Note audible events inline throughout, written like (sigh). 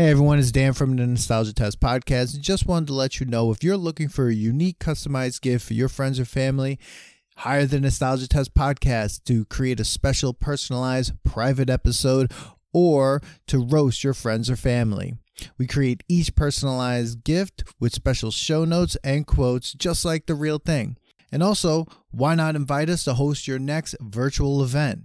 Hey everyone, it's Dan from the Nostalgia Test Podcast. Just wanted to let you know if you're looking for a unique customized gift for your friends or family, hire the Nostalgia Test Podcast to create a special personalized private episode or to roast your friends or family. We create each personalized gift with special show notes and quotes just like the real thing. And also, why not invite us to host your next virtual event?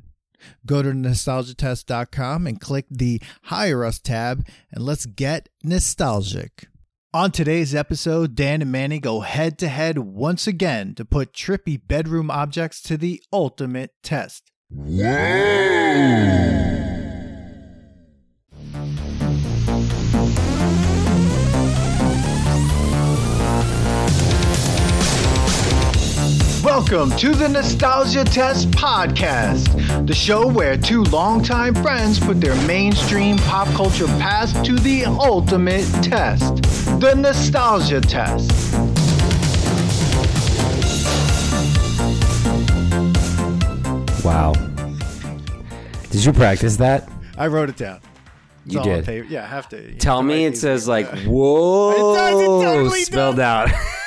Go to nostalgiatest.com and click the Hire Us tab and let's get nostalgic. On today's episode, Dan and Manny go head to head once again to put trippy bedroom objects to the ultimate test. Welcome to the Nostalgia Test Podcast, the show where two longtime friends put their mainstream pop culture past to the ultimate test the Nostalgia Test. Wow. Did you practice that? I wrote it down. It's You all on did. paper. Yeah, I have to. Tell me it says these- like whoa (laughs) It does, it totally spelled does. out. (laughs)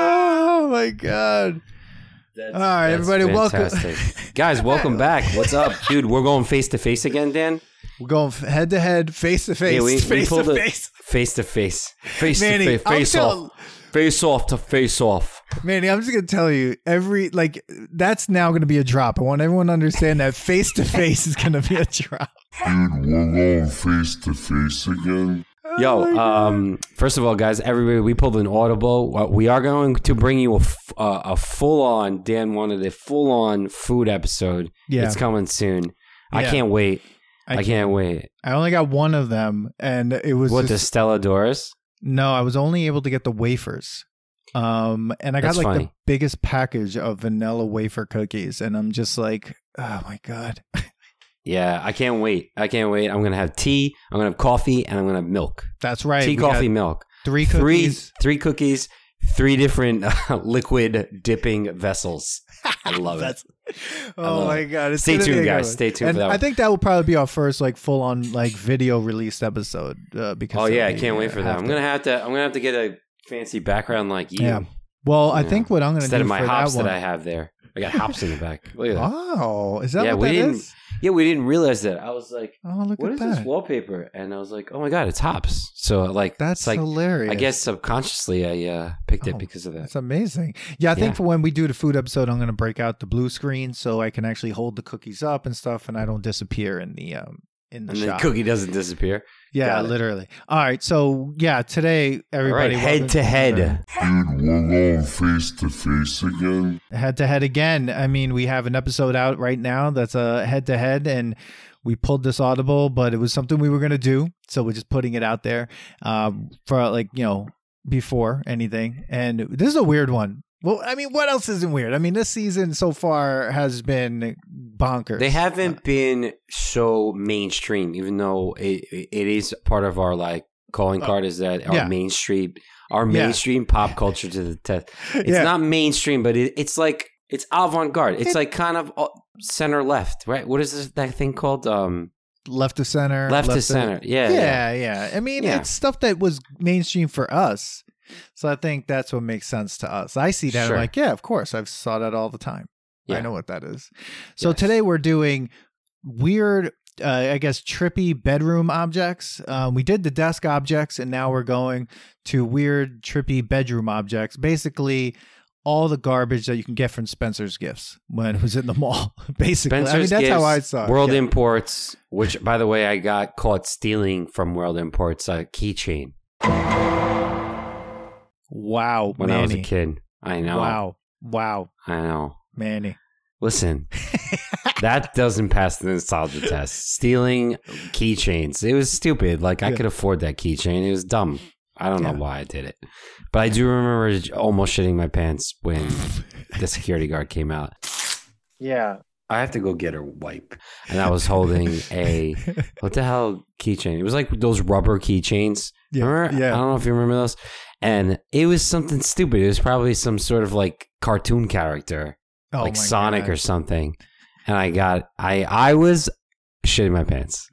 Oh my god! All right, everybody, welcome. Guys, welcome (laughs) back. What's up, dude? We're going face to face again, Dan. We're going head to head, face to face, Yeah, we, we face pulled to face. face to face, face Manny, to face, face tell- off, face off to face off. Manny, I'm just gonna tell you every like that's now gonna be a drop. I want everyone to understand that face to face is gonna be a drop. Dude, we're going face to face again. Yo, Oh um, first of all, guys, everybody, we pulled an audible. We are going to bring you a, f- uh, a full on. Dan wanted a full on food episode. yeah, It's coming soon. I can't wait. I I, can't wait. I only got one of them, and it was What the Stella D'oros? no. I was only able to get the wafers. Um, and I got That's like the biggest package of vanilla wafer cookies, and I'm just like, oh my god. (laughs) Yeah, I can't wait. I can't wait. I'm gonna have tea. I'm gonna have coffee, and I'm gonna have milk. That's right. tea, coffee, milk. three cookies. three three cookies, three different uh, (laughs) liquid dipping vessels. I (laughs) love it. That's, oh love my it. god! Stay tuned, guys. Stay tuned And for that. I one. think that will probably be our first like full on like video released episode uh, because. Oh yeah, I can't wait uh, for that. I'm to- gonna have to. I'm gonna have to get a fancy background like you. Yeah. Well, I Yeah. think what I'm gonna Instead do of my for hops that, that, I have there. I got hops in the back. Look at that. (laughs) Oh, is that Yeah, what we that didn't- is? Yeah, we didn't realize that. I was like, Oh, look "What at is that. this wallpaper?" And I was like, "Oh my god, it's hops." So like, That's like hilarious. I guess subconsciously I uh, picked it Oh, because of that. That's amazing. Yeah, I think Yeah. for when we do the food episode, I'm going to break out the blue screen so I can actually hold the cookies up and stuff, and I don't disappear in the um in the And the shot. cookie doesn't disappear. yeah, literally. All right, so yeah, today everybody right, head to head. Dude, we're going face to face again. head to head again. I mean, we have an episode out right now that's a head to head, and we pulled this audible, but it was something we were going to do, so we're just putting it out there um, for like you know before anything. And this is a weird one. Well, I mean, what else isn't weird? I mean, this season so far has been bonkers. They haven't been so mainstream, even though it, it is part of our like calling card is that our yeah. mainstream, our Yeah. mainstream pop culture to the test. It's Yeah. not mainstream, but it, it's like it's avant garde. It's It- like kind of uh, center left, right? What is this, that thing called? Um, left to center, left, to center. Yeah, Yeah, yeah. yeah, I mean, Yeah. it's stuff that was mainstream for us. So I think that's what makes sense to us. I see that. Sure. I'm like, yeah, of course. I've saw that all the time. I know what that is. So Yes. today we're doing weird, uh, I guess, trippy bedroom objects. Um, we did the desk objects, and now we're going to weird, trippy bedroom objects. Basically, all the garbage that you can get from Spencer's Gifts when it was in the mall. (laughs) Basically, Spencer's I mean, that's how I saw it. World Yeah. Imports, which by the way, I got caught stealing from World Imports a keychain Wow, when Manny. I was a kid. I know. Wow, wow, I know. Manny. Listen, (laughs) that doesn't pass the nostalgia test. Stealing keychains. It was stupid. Like I Yeah. could afford that keychain. It was dumb. I don't Yeah. know why I did it. But I do remember almost shitting my pants when the security guard came out. Yeah. I have to go get a wipe. And I was holding a (laughs) what the hell keychain? It was like those rubber keychains. Yeah. Remember? I don't know if you remember those. And it was something stupid. It was probably some sort of like cartoon character Oh like Sonic God. or something. And I got I I was shitting my pants.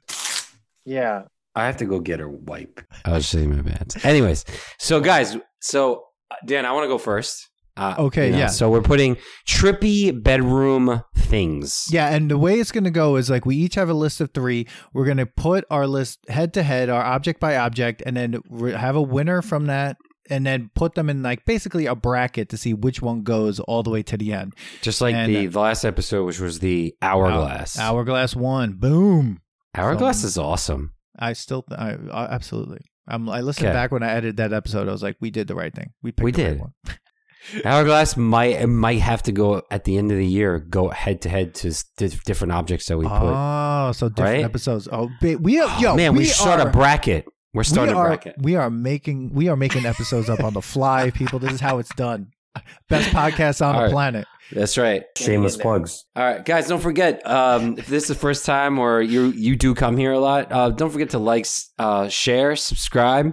Yeah. I have to go get her wipe. I was shitting my pants. Anyways, so guys, so uh, Dan, I want to go first. Uh, Okay, you know, yeah. So we're putting trippy bedroom things. Yeah, and the way it's going to go is like we each have a list of three. We're going to put our list head to head, our object by object, and then have a winner from that, and then put them in like basically a bracket to see which one goes all the way to the end. Just like And, the, uh, the last episode, which was the hourglass. Hour- hourglass one. Boom. hourglass So- is awesome. I still, I, I absolutely. Um, I listened Okay. back when I edited that episode. I was like, we did the right thing. We picked We the right did. one. (laughs) Hourglass might might have to go at the end of the year, go head to head to different objects that we put. Oh, so different Right? episodes. Oh, ba- we are, yo, Man, we, should start are, a bracket. We're starting we a bracket. We are making we are making episodes up on the fly, (laughs) people. This is how it's done. Best podcast on All the right. planet. That's right. Shameless plugs. All right, guys, don't forget um, if this is the first time or you you do come here a lot, uh, don't forget to like, uh, share, subscribe,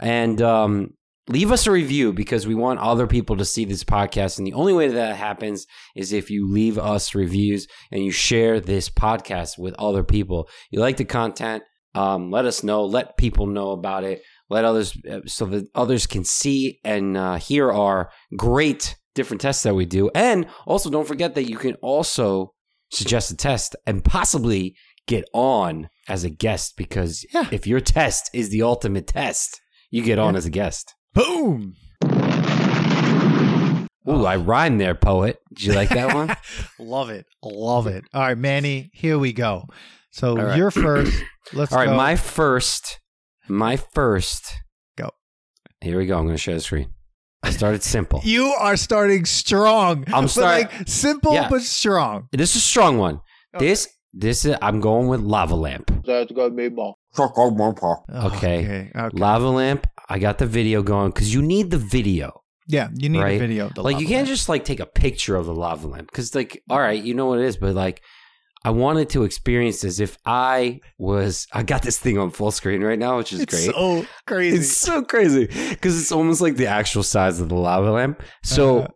and um, leave us a review because we want other people to see this podcast. And the only way that happens is if you leave us reviews and you share this podcast with other people. You like the content, um, let us know. Let people know about it. Let others uh, so that others can see and uh, hear our great different tests that we do. And also, don't forget that you can also suggest a test and possibly get on as a guest because Yeah. if your test is the ultimate test, you get on Yeah. as a guest. Boom. Ooh, I rhymed there, poet. Did you like that one? (laughs) Love it. Love it. All right, Manny, here we go. So All right. you're first. (clears throat) Let's All right, go. my first, my first. Go. Here we go. I'm going to share the screen. I started simple. (laughs) you are starting strong. I'm starting like simple Yeah. but strong. This is a strong one. Okay. This, this is. I'm going with lava lamp. Oh, Okay. Okay. okay. Lava lamp. I got the video going because you need the video. Yeah, you need a video. Of the like lava you can't lamp. just like take a picture of the lava lamp because like all right you know what it is but like i wanted to experience as if i was i got this thing on full screen right now which is It's great so crazy. it's so crazy because it's almost like the actual size of the lava lamp so Uh,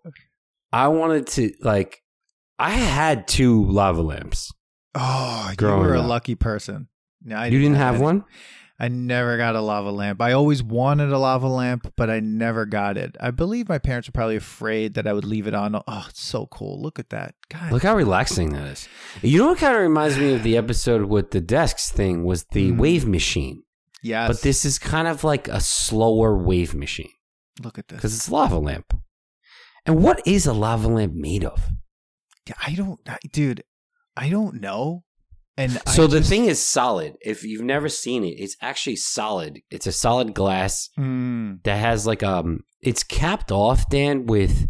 i wanted to like i had two lava lamps oh, you growing were a up. lucky person. No, I you didn't have one I never got a lava lamp. I always wanted a lava lamp, but I never got it. I believe my parents were probably afraid that I would leave it on. Oh, it's so cool. Look at that. God. look how relaxing that is you know what kind of reminds me of the episode with the desks thing was the Mm. wave machine yes. but this is kind of like a slower wave machine look at this. because it's a lava lamp. And what is a lava lamp made of? I don't, dude, I don't know. And So I the just- thing is solid. If you've never seen it, it's actually solid. It's a solid glass Mm, that has like um, it's capped off, Dan, with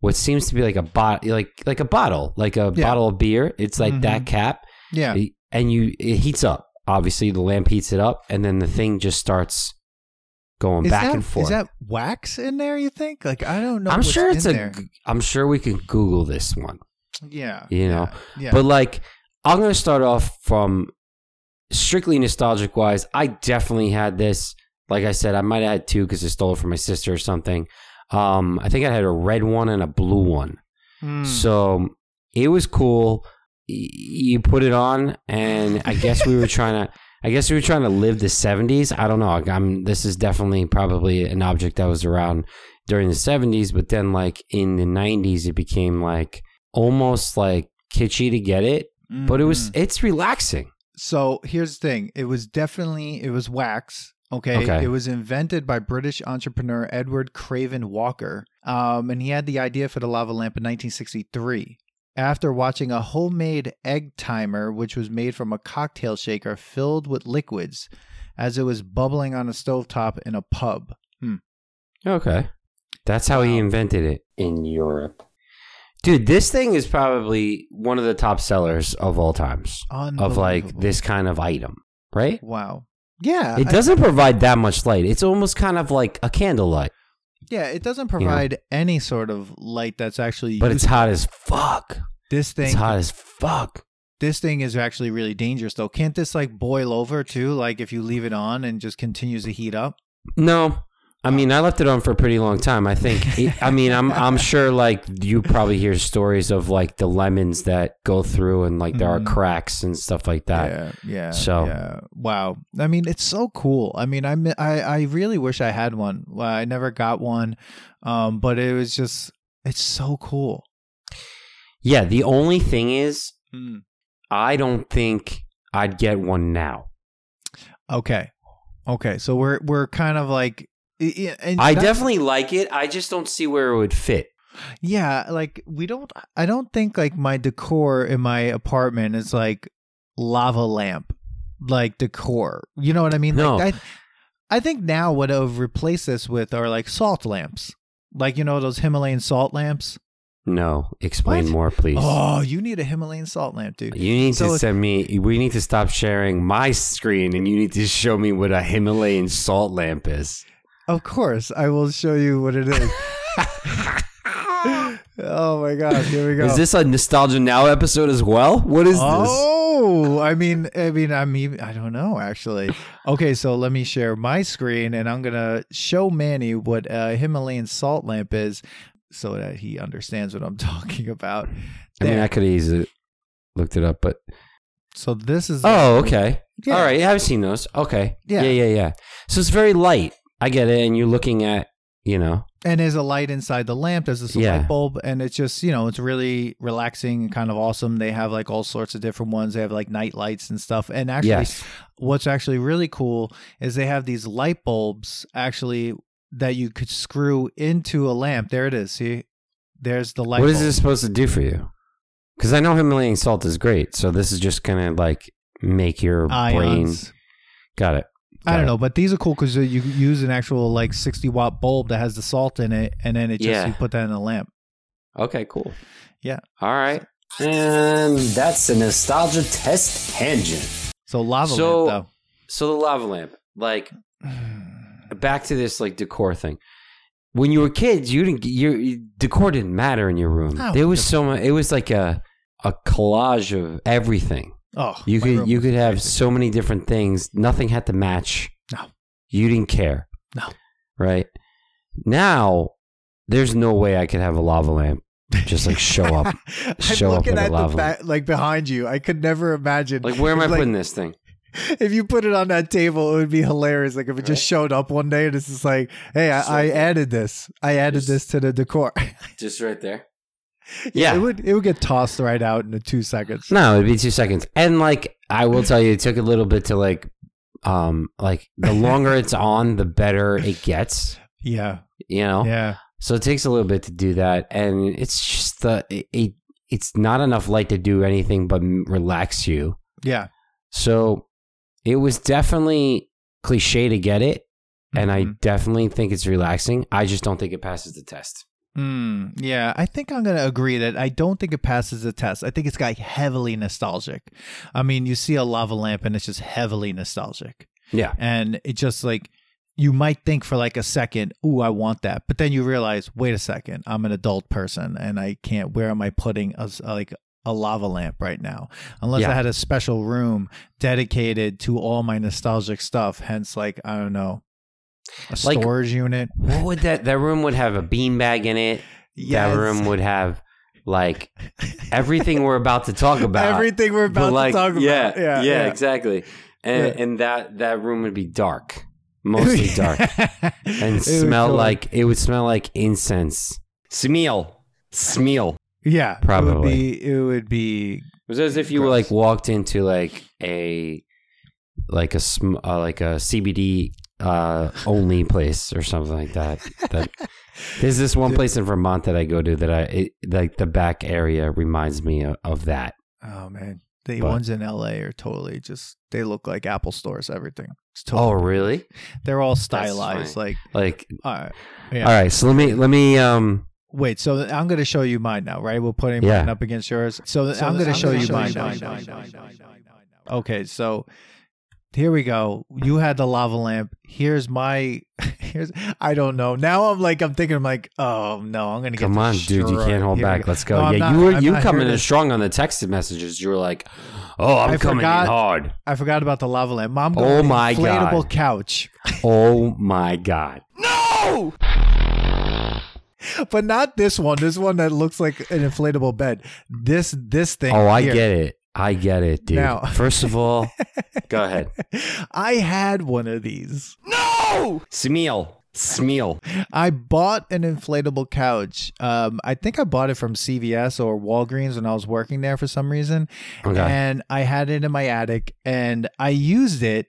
what seems to be like a bot, like like a bottle, like a Yeah. bottle of beer. It's like that cap, yeah. and you it heats up. Obviously, the lamp heats it up, and then the thing just starts going Is back that, and forth. Is that wax in there? You think? Like I don't know. I'm what's sure it's a. am sure we can Google this one. Yeah. you know, Yeah. yeah. But like, I'm gonna start off from strictly nostalgic wise. I definitely had this. Like I said, I might have had two because I stole it from my sister or something. Um, I think I had a red one and a blue one. Mm. So it was cool. Y- You put it on, and I guess we were (laughs) trying to. I guess we were trying to live the '70s. I don't know. I'm. This is definitely probably an object that was around during the '70s, but then like in the '90s, it became like almost like kitschy to get it. But it was. Mhm. It's relaxing. So here's the thing. It was definitely it was wax. Okay. Okay. It was invented by British entrepreneur Edward Craven Walker. Um, and he had the idea for the lava lamp in 1963. After watching a homemade egg timer, which was made from a cocktail shaker filled with liquids, as it was bubbling on a stovetop in a pub. Okay, that's how he invented it. in Europe. Dude, this thing is probably one of the top sellers of all times of like this kind of item, right? Wow. Yeah. It doesn't provide that much light. It's almost kind of like a candlelight, yeah, it doesn't provide any sort of light that's actually but it's hot as fuck. this thing It's hot as fuck. this thing is actually really dangerous though. Can't this like boil over too? Like if you leave it on and just continues to heat up? No, I mean, I left it on for a pretty long time. I think. (laughs) It, I mean, I'm I'm sure like you probably hear stories of like the lemons that go through and like there are Mhm. cracks and stuff like that. yeah, yeah. So- yeah. wow. I mean, it's so cool. I mean, I I I really wish I had one. I never got one, um, but it was just it's so cool. Yeah. The only thing is, I don't think I'd get one now. Okay, okay. So we're we're kind of like. And I definitely like it. I just don't see where it would fit. Yeah, like we don't I don't think like my decor in my apartment is like lava lamp like decor. You know what I mean? No. Like I I think now what I would replace this with are like salt lamps. Like you know those Himalayan salt lamps? No, explain What? more, please. Oh, you need a Himalayan salt lamp, dude. You need So to send me. We need to stop sharing my screen, and you need to show me what a Himalayan salt lamp is. Of course, I will show you what it is. (laughs) (laughs) oh my god, here we go. Is this a nostalgia now episode as well? What is this? Oh, I mean, I mean, I'm even, I don't know actually. Okay, so let me share my screen, and I'm gonna show Manny what a Himalayan salt lamp is, so that he understands what I'm (laughs) talking about. I mean, I could easily looked it up, but so this is. oh, okay, Yeah. all right. Yeah, I've seen those. Okay, Yeah. yeah, yeah, yeah. So it's very light. I get it, and you're looking at, you know, And there's a light inside the lamp. There's this Yeah. light bulb, and it's just you know it's really relaxing and kind of awesome. They have like all sorts of different ones. They have like night lights and stuff. And actually, yes, what's actually really cool is they have these light bulbs actually that you could screw into a lamp. There it is. See, there's the light. what is bulb. this supposed to do for you? Because I know Himalayan salt is great, so this is just gonna like make your brain. Got it. I don't know, but these are cool because you use an actual like 60 watt bulb that has the salt in it, and then it just Yeah. you put that in a lamp. Okay, cool. Yeah. All right. And that's a nostalgia test tangent. So lava So- lamp though. So the lava lamp, like back to this like decor thing. When you were kids, you didn't your decor didn't matter in your room. No, there was the- so much. It was like a a collage of everything. Oh, You could you could have crazy. so many different things. Nothing had to match. No. You didn't care. No. Right. Now, there's no way I could have a lava lamp just like show up. (laughs) I'm show up looking a at the back, like behind you. I could never imagine. Like, where am (laughs) I like- putting this thing? (laughs) if you put it on that table, it would be hilarious. Like if it just showed up one day and it's just like, hey, I, I added this. I added Just- this to the decor. Just right there. Yeah, it would it would get tossed right out in two seconds. No, it'd be two seconds. And like I will tell you, it took a little bit to like um like the longer it's (laughs) on, the better it gets. Yeah, You know? yeah, So it takes a little bit to do that. And it's just the it, it it's not enough light to do anything but relax you. yeah. So it was definitely cliche to get it. And I Mhm. definitely think it's relaxing. I just don't think it passes the test. Mm, yeah, I think I'm gonna agree that I don't think it passes the test. I think it's got heavily nostalgic. I mean, you see a lava lamp and it's just heavily nostalgic. Yeah. and it just like you might think for like a second, "Ooh, I want that," but then you realize, wait a second, I'm an adult person and I can't. Where am I putting a like a lava lamp right now? Unless I had a special room dedicated to all my nostalgic stuff. Hence, like I don't know, a Like- storage unit. What would that that room would have a beanbag in it? Yes. That room would have like everything we're about to talk about. Everything we're about like, to talk about. Yeah, yeah, yeah, exactly. And Yeah. and that that room would be dark, mostly (laughs) dark, and smell go- like it would smell like incense. Smell, smell. yeah, It would Probably. be. It would be. It was as if you were like walked into like a like a sm- uh, like a CBD uh, only place or something like that. That there's this one place in Vermont that I go to that I it, like the back area reminds me of, of that. Oh man, the But- ones in LA are totally just. They look like Apple stores. Everything. It's Oh, totally really? They're all stylized. Like, Like, all right, yeah. all right. So let me let me um. Wait, so I'm going to show you mine now, right? We're putting Yeah. mine up against yours. So, th- I'm going to show you mine now. Okay, so here we go. You had the lava lamp. Here's my. (laughs) Here's I don't know. Now I'm like I'm thinking I'm like oh no I'm gonna get Come on, dude! You can't hold Here back. Let's go. No, yeah, not- you were I'm you coming in strong on the text messages. You were like, "Oh, I'm I coming forgot- in hard." I forgot about the lava lamp. Mom, Oh my inflatable God. couch. (laughs) Oh my god! No! No. but not this one. This one that looks like an inflatable bed. This this thing. Oh, I here. get it. I get it, dude. Now- First of all, (laughs) go ahead. I had one of these. No. Smeal. Smeal. I bought an inflatable couch. Um, I think I bought it from CVS or Walgreens when I was working there for some reason, Okay. and I had it in my attic, and I used it.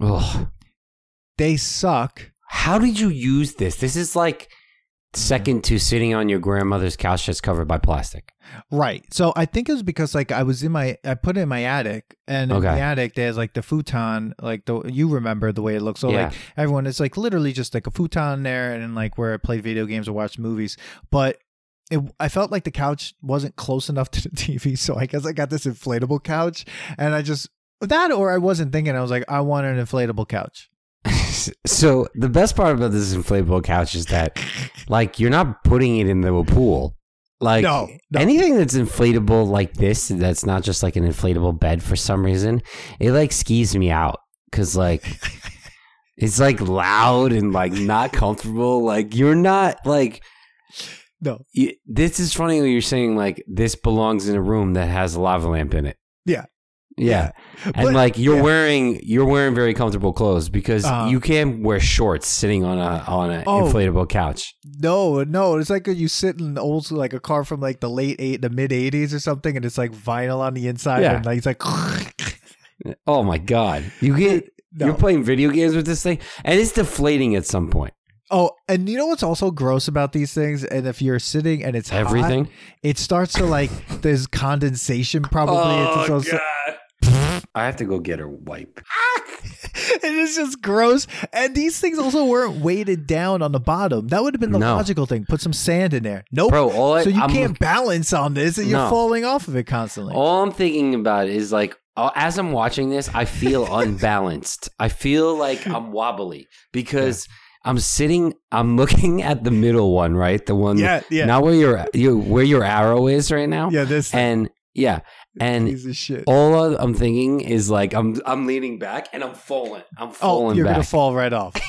Ugh. They suck. How did you use this? This is like second to sitting on your grandmother's couch that's covered by plastic. Right. So I think it was because like I was in my I put it in my attic and in the attic there's like the futon like the you remember the way it looks. So Yeah. like everyone it's like literally just like a futon there and like where I played video games or watched movies. But it, I felt like the couch wasn't close enough (laughs) to the TV, so I guess I got this inflatable couch, and I just that or I wasn't thinking. I was like, I want an inflatable couch. So the best part about this inflatable couch is that, like, you're not putting it in the pool. Like No, no. anything that's inflatable like this, that's not just like an inflatable bed for some reason, it like skis me out because like (laughs) it's like loud and like not comfortable. Like you're not like No, you, this is funny when you're saying like this belongs in a room that has a lava lamp in it. Yeah. Yeah. And But- like you're yeah. wearing you're wearing very comfortable clothes because Uh-huh. you can't wear shorts sitting on a on an Oh. inflatable couch. no, no. It's like you sit in old like a car from like the late eight, the mid '80s or something, and it's like vinyl on the inside, Yeah. and like it's like. (laughs) Oh my god. You get No. you're playing video games with this thing and it's deflating at some point. Oh, and you know what's also gross about these things? And if you're sitting and it's hot, Everything. it starts to like there's condensation probably. it's Oh, also, I have to go get a wipe. (laughs) it is just gross. And these things also weren't weighted down on the bottom. That would have been the No. logical thing. Put some sand in there. Nope. Bro, all I, so you I'm can't balance on this, and you're falling off of it constantly. all I'm thinking about is like uh, as I'm watching this, I feel (laughs) unbalanced. I feel like I'm wobbly because I'm sitting. I'm looking at the middle one, right? The one, yeah, yeah, not where your you where your arrow is right now. yeah. This and yeah, and piece of shit. all I'm thinking is like I'm I'm leaning back and I'm falling. I'm Oh, falling you're back. gonna fall right off. (laughs)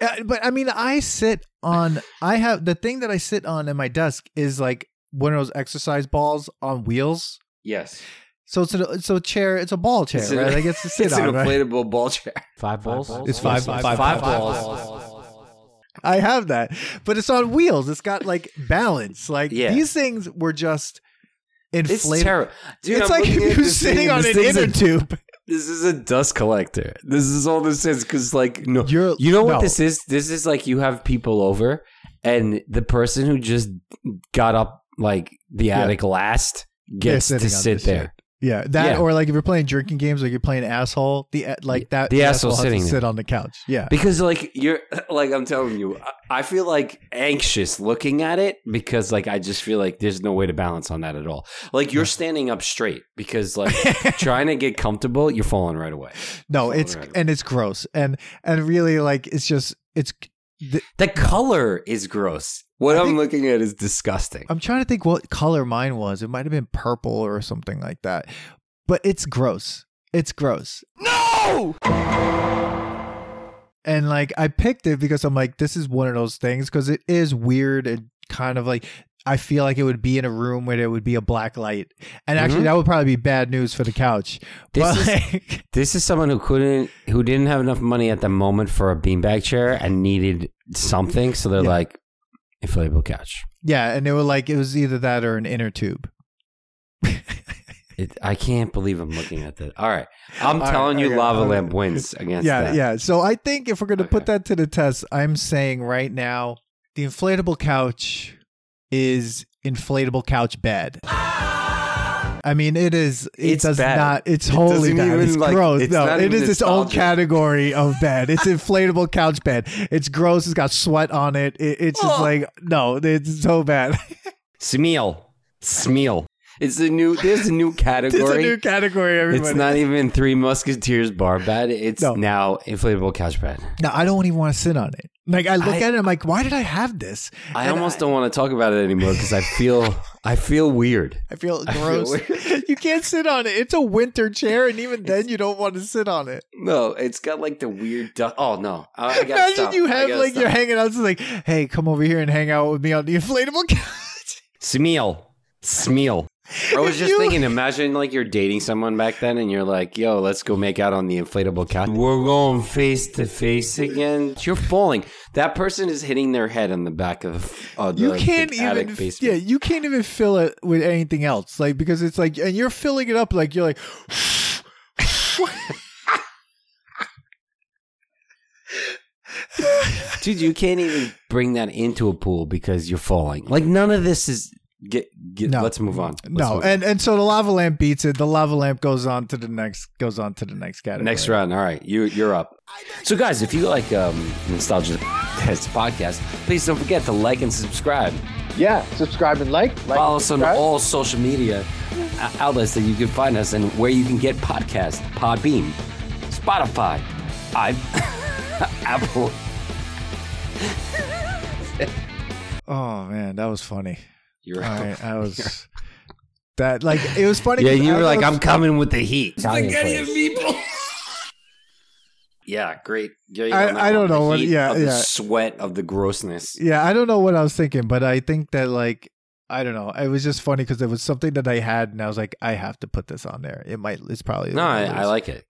Uh, but I mean, I sit on. I have the thing that I sit on in my desk is like one of those exercise balls on wheels. yes, So it's a it's a chair. It's a ball chair, It's an- right? I get to sit (laughs) it's on. an right? inflatable ball chair. Five balls. It's five- five- five- five balls. I have that, but it's on wheels. It's got like balance. Like Yeah. these things were just It's terrible. Dude, it's I'm like looking at you this sitting on an thing's a- inner tube. This is a dust collector. This is all this is because, like, no, You're you know what no. this is? This is like you have people over, and the person who just got up like the Yeah. attic last gets to sit there. Yeah, that Yeah. or like if you're playing drinking games, like you're playing asshole, the uh, like that The asshole has to sitting sit on the couch. Yeah, Because like you're (laughs) like I'm telling you, I- I feel like anxious looking at it because like I just feel like there's no way to balance on that at all. Like you're standing up straight because like (laughs) trying to get comfortable, you're falling right away. no, it's right away. and it's gross and and really like it's just it's. The, The color is gross. What I I'm think- looking at is disgusting. I'm trying to think what color mine was. It might have been purple or something like that, but it's gross. It's gross. No! And like I picked it because I'm like, this is one of those things because it is weird and kind of like I feel like it would be in a room where there would be a black light. And actually Mhm. that would probably be bad news for the couch. This but is- like, (laughs) This is someone who couldn't, who didn't have enough money at the moment for a beanbag chair and needed something. So they're Yeah. like, inflatable couch. yeah, and they were like it was either that or an inner tube. It, I can't believe I'm looking at that. All right, (laughs) I'm All right, telling you, okay, lava okay. lamp wins against yeah, that. yeah. So I think if we're gonna put that to the test, I'm saying right now the inflatable couch is inflatable couch bed. I mean, it is. It It's does bad. not. It's It wholly doesn't bad. It's like- gross. it's no, not it even is its own nostalgic. category of (laughs) bed. It's inflatable couch bed. It's gross. It's got sweat on it. it it's just Oh. like no. It's so bad. Smeal, smeal. It's a new. There's a new (laughs) category. it's a new category. Everybody. It's not even Three Musketeers bar bed. It's No. now inflatable couch bed. No, I don't even want to sit on it. Like I look I- at it, I'm like, why did I have this? I And almost don't want to talk about it anymore because I feel I feel weird. I feel (laughs) I feel gross. weird. (laughs) you can't sit on it. It's a winter chair, and even then, you don't want to sit on it. No, it's got like the weird. Du- oh no! I, I gotta Imagine stop. you have gotta like stop. you're hanging out. It's like, hey, come over here and hang out with me on the (laughs) inflatable couch. Smeal. Smeal. I was If just you- thinking, imagine like you're dating someone back then and you're like, yo, let's go make out on the inflatable couch. We're going face to face again. You're falling. That person is hitting their head on the back of uh, the, You can't the attic even, basement. yeah, you can't even fill it with anything else, like because it's like, and you're filling it up like you're like. Dude, you can't even bring that into a pool because you're falling. Like none of this is get get No. let's move on. Let's no, move on. and and so the lava lamp beats it. The lava lamp goes on to the next goes on to the next category. Next round. All right, you you're up. So guys, if you like um Nostalgia Test podcast, please don't forget to like and subscribe. Yeah, subscribe and like. like Follow us on all social media uh, outlets that you can find us and where you can get podcasts, Podbean, Spotify, I (laughs) Apple. Oh man, that was funny. You're All up. right, I (laughs) was that like it was funny. Yeah, 'cause you were like, was- I'm coming with the heat. Italian place. (laughs) Yeah, great. great I- I don't know what- heat yeah, the yeah. sweat of the grossness. Yeah, I don't know what I was thinking, but I think that like I don't know. It was just funny because it was something that I had, and I was like, I have to put this on there. It might. It's probably No, I, I like it.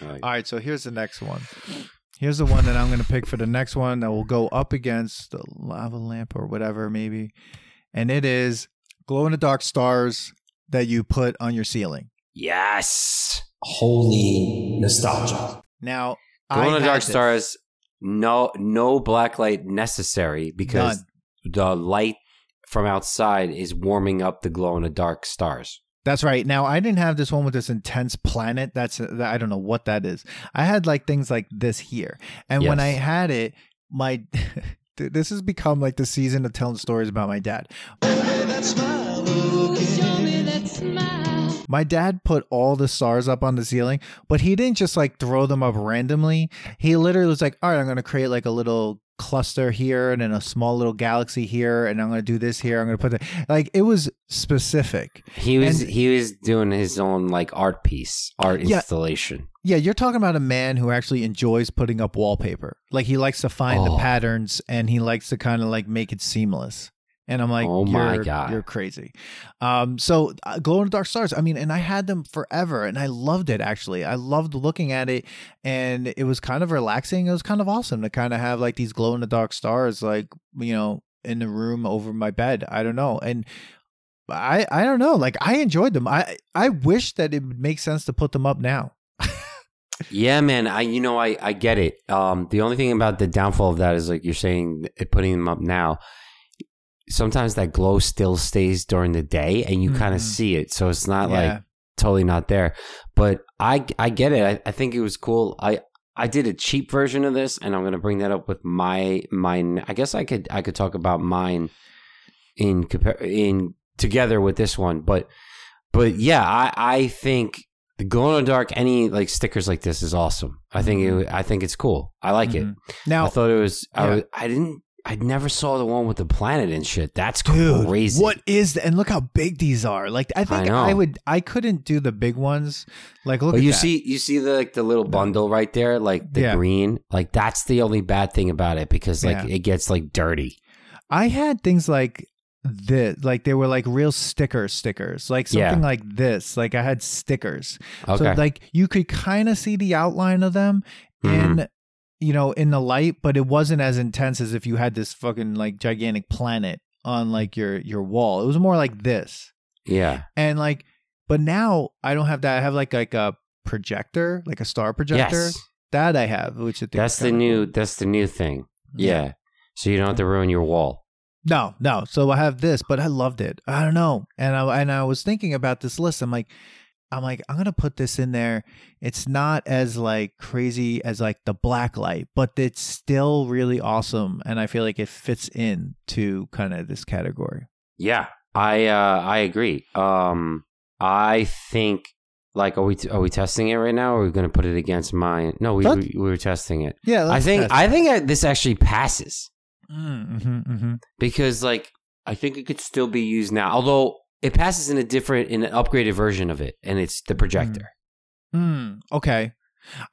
I like it. All right, so here's the next one. Here's the one that I'm going to pick for the next one that will go up against the lava lamp or whatever, maybe. And it is glow in the dark stars that you put on your ceiling. Yes. Holy nostalgia. Now, glow in the dark this. stars. No, no black light necessary because None. the light from outside is warming up the glow in the dark stars. That's right. Now, I didn't have this one with this intense planet. That's that, I don't know what that is. I had like things like this here, and when I had it, my (laughs) Dude, this has become like the season of telling stories about my dad. My dad put all the stars up on the ceiling, but he didn't just like throw them up randomly. He literally was like, "All right, I'm going to create like a little cluster here and then a small little galaxy here and I'm going to do this here. I'm going to put that." Like it was specific. He was And- he was doing his own like art piece, art Yeah. installation. Yeah, you're talking about a man who actually enjoys putting up wallpaper. Like he likes to find the Oh. patterns and he likes to kind of like make it seamless. And I'm like, Oh my you're, God. you're crazy. Um, so uh, glow in the dark stars. I mean, and I had them forever, and I loved it. Actually, I loved looking at it, and it was kind of relaxing. It was kind of awesome to kind of have like these glow in the dark stars, like you know, in the room over my bed. I don't know, and I I don't know. Like I enjoyed them. I I wish that it would make sense to put them up now. Yeah, man. I you know I I get it. Um, the only thing about the downfall of that is like you're saying putting them up now. Sometimes that glow still stays during the day, and you kind Mhm. of see it, so it's not Yeah. like totally not there. But I I get it. I, I think it was cool. I I did a cheap version of this, and I'm gonna bring that up with my mine. I guess I could I could talk about mine in compar- in together with this one, but but yeah, I I think the glow in the dark any like stickers like this is awesome. I think it I think it's cool. I like it. Mhm. Now, I thought it was. I, Yeah. was- I didn't. I never saw the one with the planet and shit. That's Dude, crazy. what is the, and look how big these are. Like I think know. I, would I couldn't do the big ones. Like look you that. see, you see the like the little bundle right there, like the Yeah. green. Like that's the only bad thing about it because like Yeah. it gets like dirty. I had things like this, like they were like real sticker stickers, like Yeah. something like this. Like I had stickers, Okay. so like you could kind of see the outline of them Mm-hmm. in, you know, in the light, but it wasn't as intense as if you had this fucking like gigantic planet on like your your wall. It was more like this, yeah. and like, but now I don't have that. I have like like a projector, like a star projector. Yes. That I have, which I think That's the new. cool. That's the new thing. Yeah. So you don't have to ruin your wall. No, no. So I have this, but I loved it. I don't know. And I and I was thinking about this list. I'm like, I'm like, I'm gonna put this in there. It's not as like crazy as like the black light, but it's still really awesome. And I feel like it fits in to kind of this category. Yeah. I uh I agree. Um I think Like, are we are we testing it right now, or are we going to put it against mine? No, we we, we were testing it. Yeah, I think. I think I, this actually passes Mm-hmm, mm-hmm. because, like, I think it could still be used now. Although it passes in a different, in an upgraded version of it, and it's the projector. Mm, okay.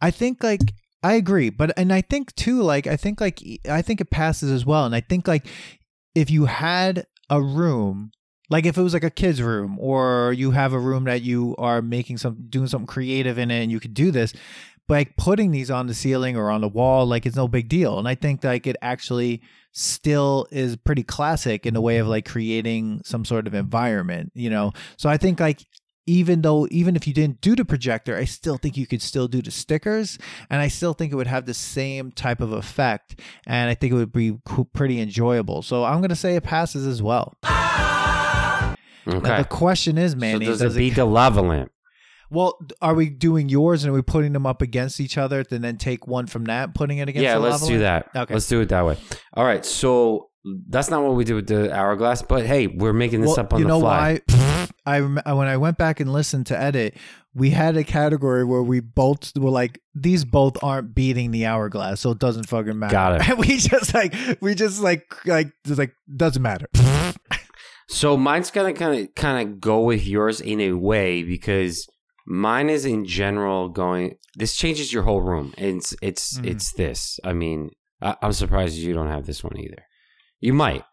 I think like I agree, but and I think too like I think like I think it passes as well, and I think like if you had a room like if it was like a kid's room or you have a room that you are making some doing something creative in it and you could do this like putting these on the ceiling or on the wall like it's no big deal. And i think like it actually still is pretty classic in the way of like creating some sort of environment you know? So i think like even though even if you didn't do the projector i still think you could still do the stickers. And i still think it would have the same type of effect. And i think it would be pretty enjoyable. So i'm going to say it passes as well. Okay. now, the question is so manny does, does it beat the lava lamp? Well are we doing yours and are we putting them up against each other and then take one from that putting it against Yeah, let's do that. Okay. Let's do it that way. All right. So that's not what we did with the hourglass, but hey, we're making this Well, up on you the know fly. why? (laughs) I when I went back and listened to edit, we had a category where we both were like, these both aren't beating the hourglass, so it doesn't fucking matter. Got it. And (laughs) we just like, we just like, like, just like, doesn't matter. (laughs) So mine's gonna kind of kind of go with yours in a way because mine is in general going. This changes your whole room. And it's it's Mhm. it's this. I mean, I, I'm surprised you don't have this one either. You might,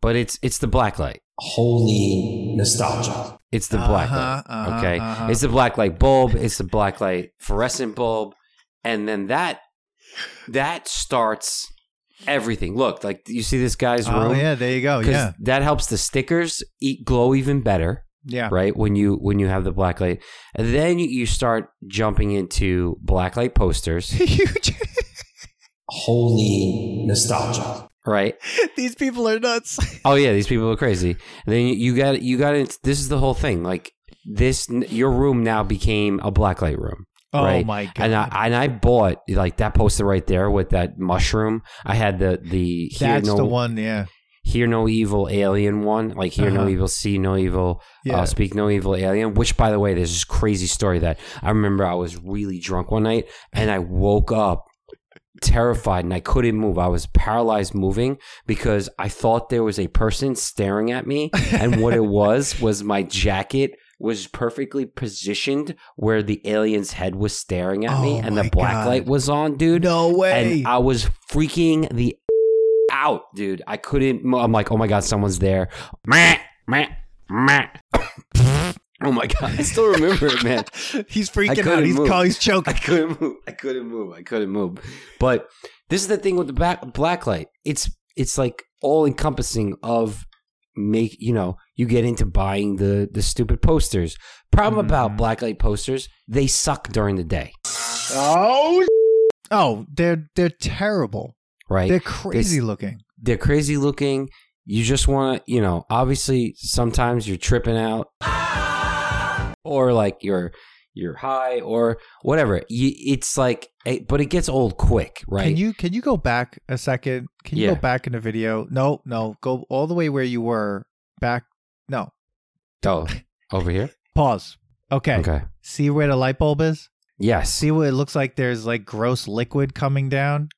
but it's it's the black light. Holy nostalgia. It's the black Uh-huh, light. uh-huh, okay, uh-huh. it's the black light bulb. It's the black light fluorescent bulb, and then that that starts everything. Look, like you see this guy's Oh room. yeah, there you go. 'Cause Yeah, that helps the stickers eat glow even better yeah. right when you when you have the black light and then you, you start jumping into black light posters (laughs) Huge. Holy nostalgia. right These people are nuts. (laughs) oh yeah these people are crazy and then you, you got you got it this is the whole thing like this your room now became a black light room Oh Right. my god. and I and I bought like that poster right there with that mushroom. I had the the hear That's no the one. Yeah. Hear no evil alien one, like hear no Uh-huh. evil, see no evil, Yeah. uh, speak no evil alien. Which, by the way, there's this crazy story that I remember. I was really drunk one night and I woke up terrified and I couldn't move. I was paralyzed moving because I thought there was a person staring at me, and what it (laughs) was was my jacket was perfectly positioned where the alien's head was staring at me, Oh and the black God. light was on, dude. no way. And I was freaking the out, dude. I couldn't. I'm like, oh my god, someone's there. Meh, meh, meh. (laughs) oh my god, I still remember it, man. (laughs) he's freaking out. couldn't He's move. call, he's (laughs) I couldn't move. I couldn't move. I couldn't move. But this is the thing with the back black light. It's it's like all encompassing of make you know you get into buying the the stupid posters. Problem about Mhm. black light posters, they suck during the day, Oh, Oh, they're they're terrible. Right? They're crazy looking. they're crazy looking. You just want to, you know, obviously sometimes you're tripping out or like you're you're high or whatever. You, it's like eh, but it gets old quick, right? Can you can you go back a second? Can you Yeah. go back in the video? No, no. Go all the way where you were. Back. No. Oh, over here? (laughs) Pause. Okay. Okay. See where the light bulb is? Yes. See what it looks like there's like gross liquid coming down?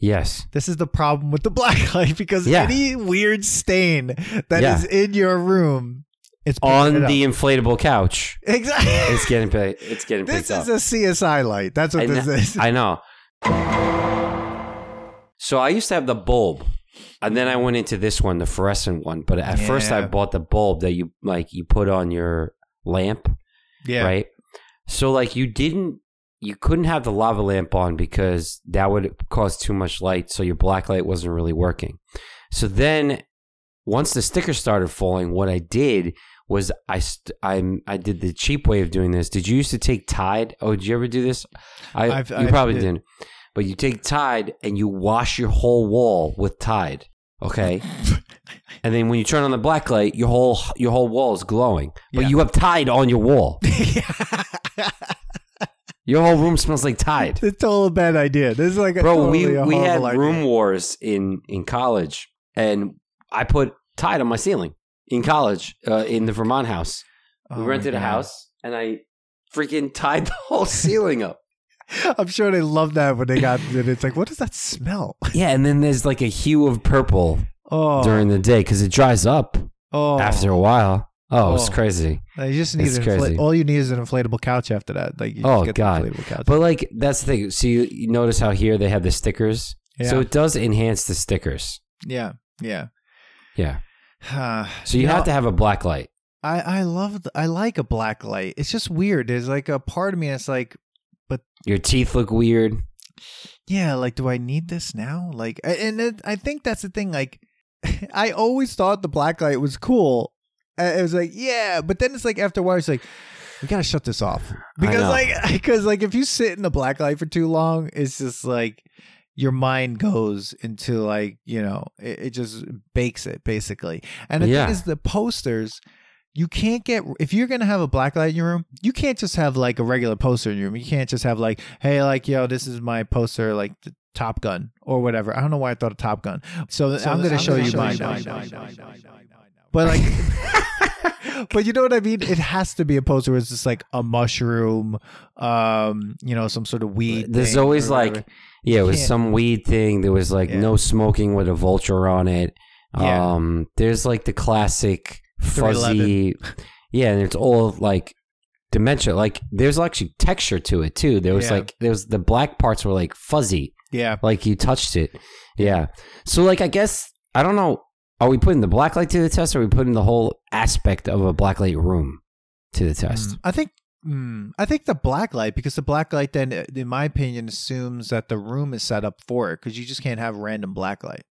Yes. This is the problem with the (laughs) black light because Yeah. any weird stain that is Yeah. in your room, it's On it the inflatable couch, exactly. it's getting (laughs) pi- it's getting this picked is up. a CSI light. That's what I this kn- is. I know. So I used to have the bulb, and then I went into this one, the fluorescent one. But at first, I bought the bulb that you like you put on your lamp, yeah. right? So like you didn't, you couldn't have the lava lamp on because that would cause too much light. So your black light wasn't really working. So then, once the sticker started falling, what I did was I st- I'm I did the cheap way of doing this. Did you used to take Tide? Oh, did you ever do this? I I've- you I've probably did. didn't. But you take Tide and you wash your whole wall with Tide. Okay. (laughs) and then when you turn on the black light, your whole your whole wall is glowing. But Yeah. you have Tide on your wall. (laughs) (laughs) Your whole room smells like Tide. (laughs) It's a total bad idea. This is like a Bro, totally we a we had idea. room wars in in college, and I put Tide on my ceiling in college uh, in the Vermont house. Oh we my rented a house, and I freaking tied the whole (laughs) ceiling up. I'm sure they loved that when they got it. It's like, what does that smell? Yeah, and then there's like a hue of purple Oh, during the day because it dries up oh. after a while. Oh, it's Oh. crazy. You just need It's an crazy. all you need is an inflatable couch after that. Like, you Oh, just get the God. inflatable couch. But like that's the thing. So you, you notice how here they have the stickers. So it does enhance the stickers. yeah, yeah. Yeah. Uh, So you have to have a black light. I I love the, I like a black light. It's just weird. There's like a part of me that's like, but Your teeth look weird. yeah, like do I need this now? Like, and it, I think that's the thing. Like, (laughs) I always thought the black light was cool. It was like, yeah, but then it's like after a while, it's like. We gotta shut this off because, like, (laughs) because like if you sit in the black light for too long, it's just like your mind goes into like you know it, it just bakes it basically. And the Yeah. thing is, the posters you can't get if you're gonna have a black light in your room, you can't just have like a regular poster in your room. You can't just have like, hey, like yo, this is my poster, like the Top Gun or whatever. I don't know why I thought of Top Gun. So, I'm gonna show you mine. But like, (laughs) but you know what I mean? It has to be a poster where it's just like a mushroom, um, you know, some sort of weed. There's always like yeah, it was some weed thing. There was like Yeah. no smoking with a vulture on it. Yeah. Um there's like the classic fuzzy Yeah, and it's all like dementia. Like there's actually texture to it too. There was Yeah. like there was the black parts were like fuzzy. yeah, like you touched it. Yeah. So like I guess I don't know. Are we putting the blacklight to the test, or are we putting the whole aspect of a blacklight room to the test? Mm, I think. Mm, I think the black light because the black light then, uh, in my opinion, assumes that the room is set up for it because you just can't have random black light.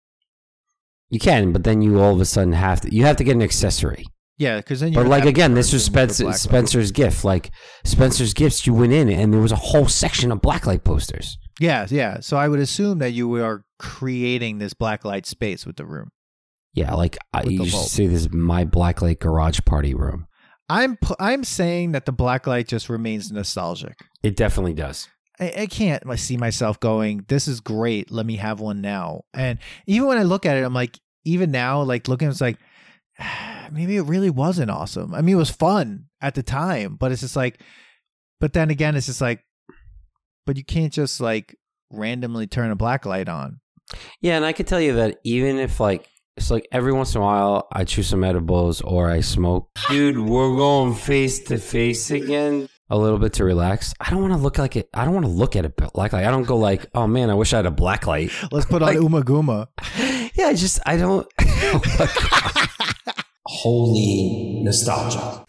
You can, but then you all of a sudden have to. You have to get an accessory. Yeah, because then. But like again, this was Spencer, Spencer's gift. Like Spencer's gifts, you went in and there was a whole section of blacklight posters. Yeah, yeah. So I would assume that you are creating this black light space with the room. Yeah, like I, you see this is my blacklight garage party room. I'm I'm saying that the blacklight just remains nostalgic. It definitely does. I, I can't see myself going, this is great. Let me have one now. And even when I look at it, I'm like, even now, like looking, it's like, (sighs) maybe it really wasn't awesome. I mean, it was fun at the time, but it's just like, but then again, it's just like, but you can't just like randomly turn a black light on. Yeah, and I could tell you that even if like it's like every once in a while I chew some edibles or I smoke. Dude, we're going face to face again. A little bit to relax. I don't want to look like it. I don't want to look at it like like I don't go like, oh man, I wish I had a black light. Let's put (laughs) on Like- Ummagumma. (laughs) Yeah, I just I don't. (laughs) Holy nostalgia.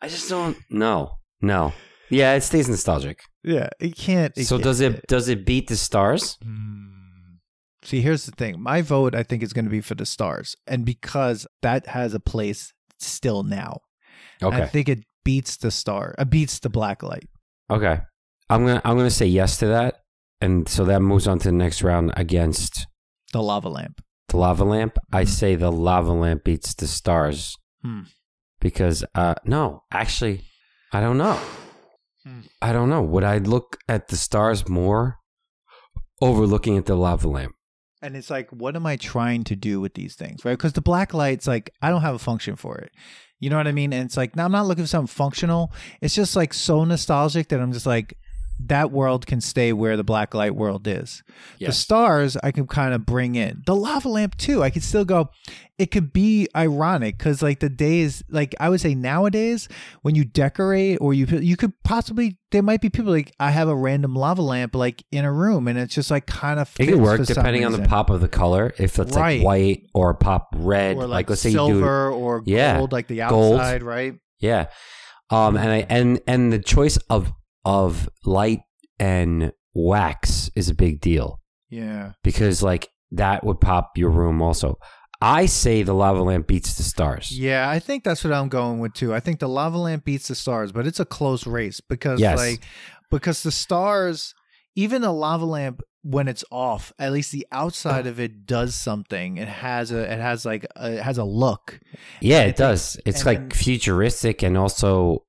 I just don't. No, no. Yeah, it stays nostalgic. Yeah, it can't. so can't- does it? Does it beat the stars? Hmm. See, here's the thing. My vote, I think, is going to be for the stars, and because that has a place still now, I think it beats the star. It beats the black light. Okay. I'm gonna I'm gonna say yes to that, and so that moves on to the next round against The lava lamp. the lava lamp. I Mhm. say the lava lamp beats the stars Hmm. because uh no, actually, I don't know. Hmm. I don't know. Would I look at the stars more over looking at the lava lamp? And it's like, what am I trying to do with these things, right? Because the black light's like, I don't have a function for it. You know what I mean? And it's like, no, I'm not looking for something functional. It's just like so nostalgic that I'm just like, that world can stay where the black light world is. The stars I can kind of bring in. The lava lamp too. I could still go. It could be ironic because like the days, like I would say nowadays, when you decorate or you you could possibly there might be people like I have a random lava lamp like in a room and it's just like kind of It can work depending on the pop of the color. If it's Right. like white or pop red, or like, like, let's say you do silver or Yeah, gold, like the gold. outside, right? Yeah. Um and I and and the choice of of light and wax is a big deal Yeah. because like that would pop your room also. I say the lava lamp beats the stars. Yeah, I think that's what I'm going with too. I think the lava lamp beats the stars, but it's a close race because Yes. like because the stars, even the lava lamp when it's off, at least the outside of it does something. It has a it has like a, it has a look. Yeah, it does. It's and like then- futuristic and also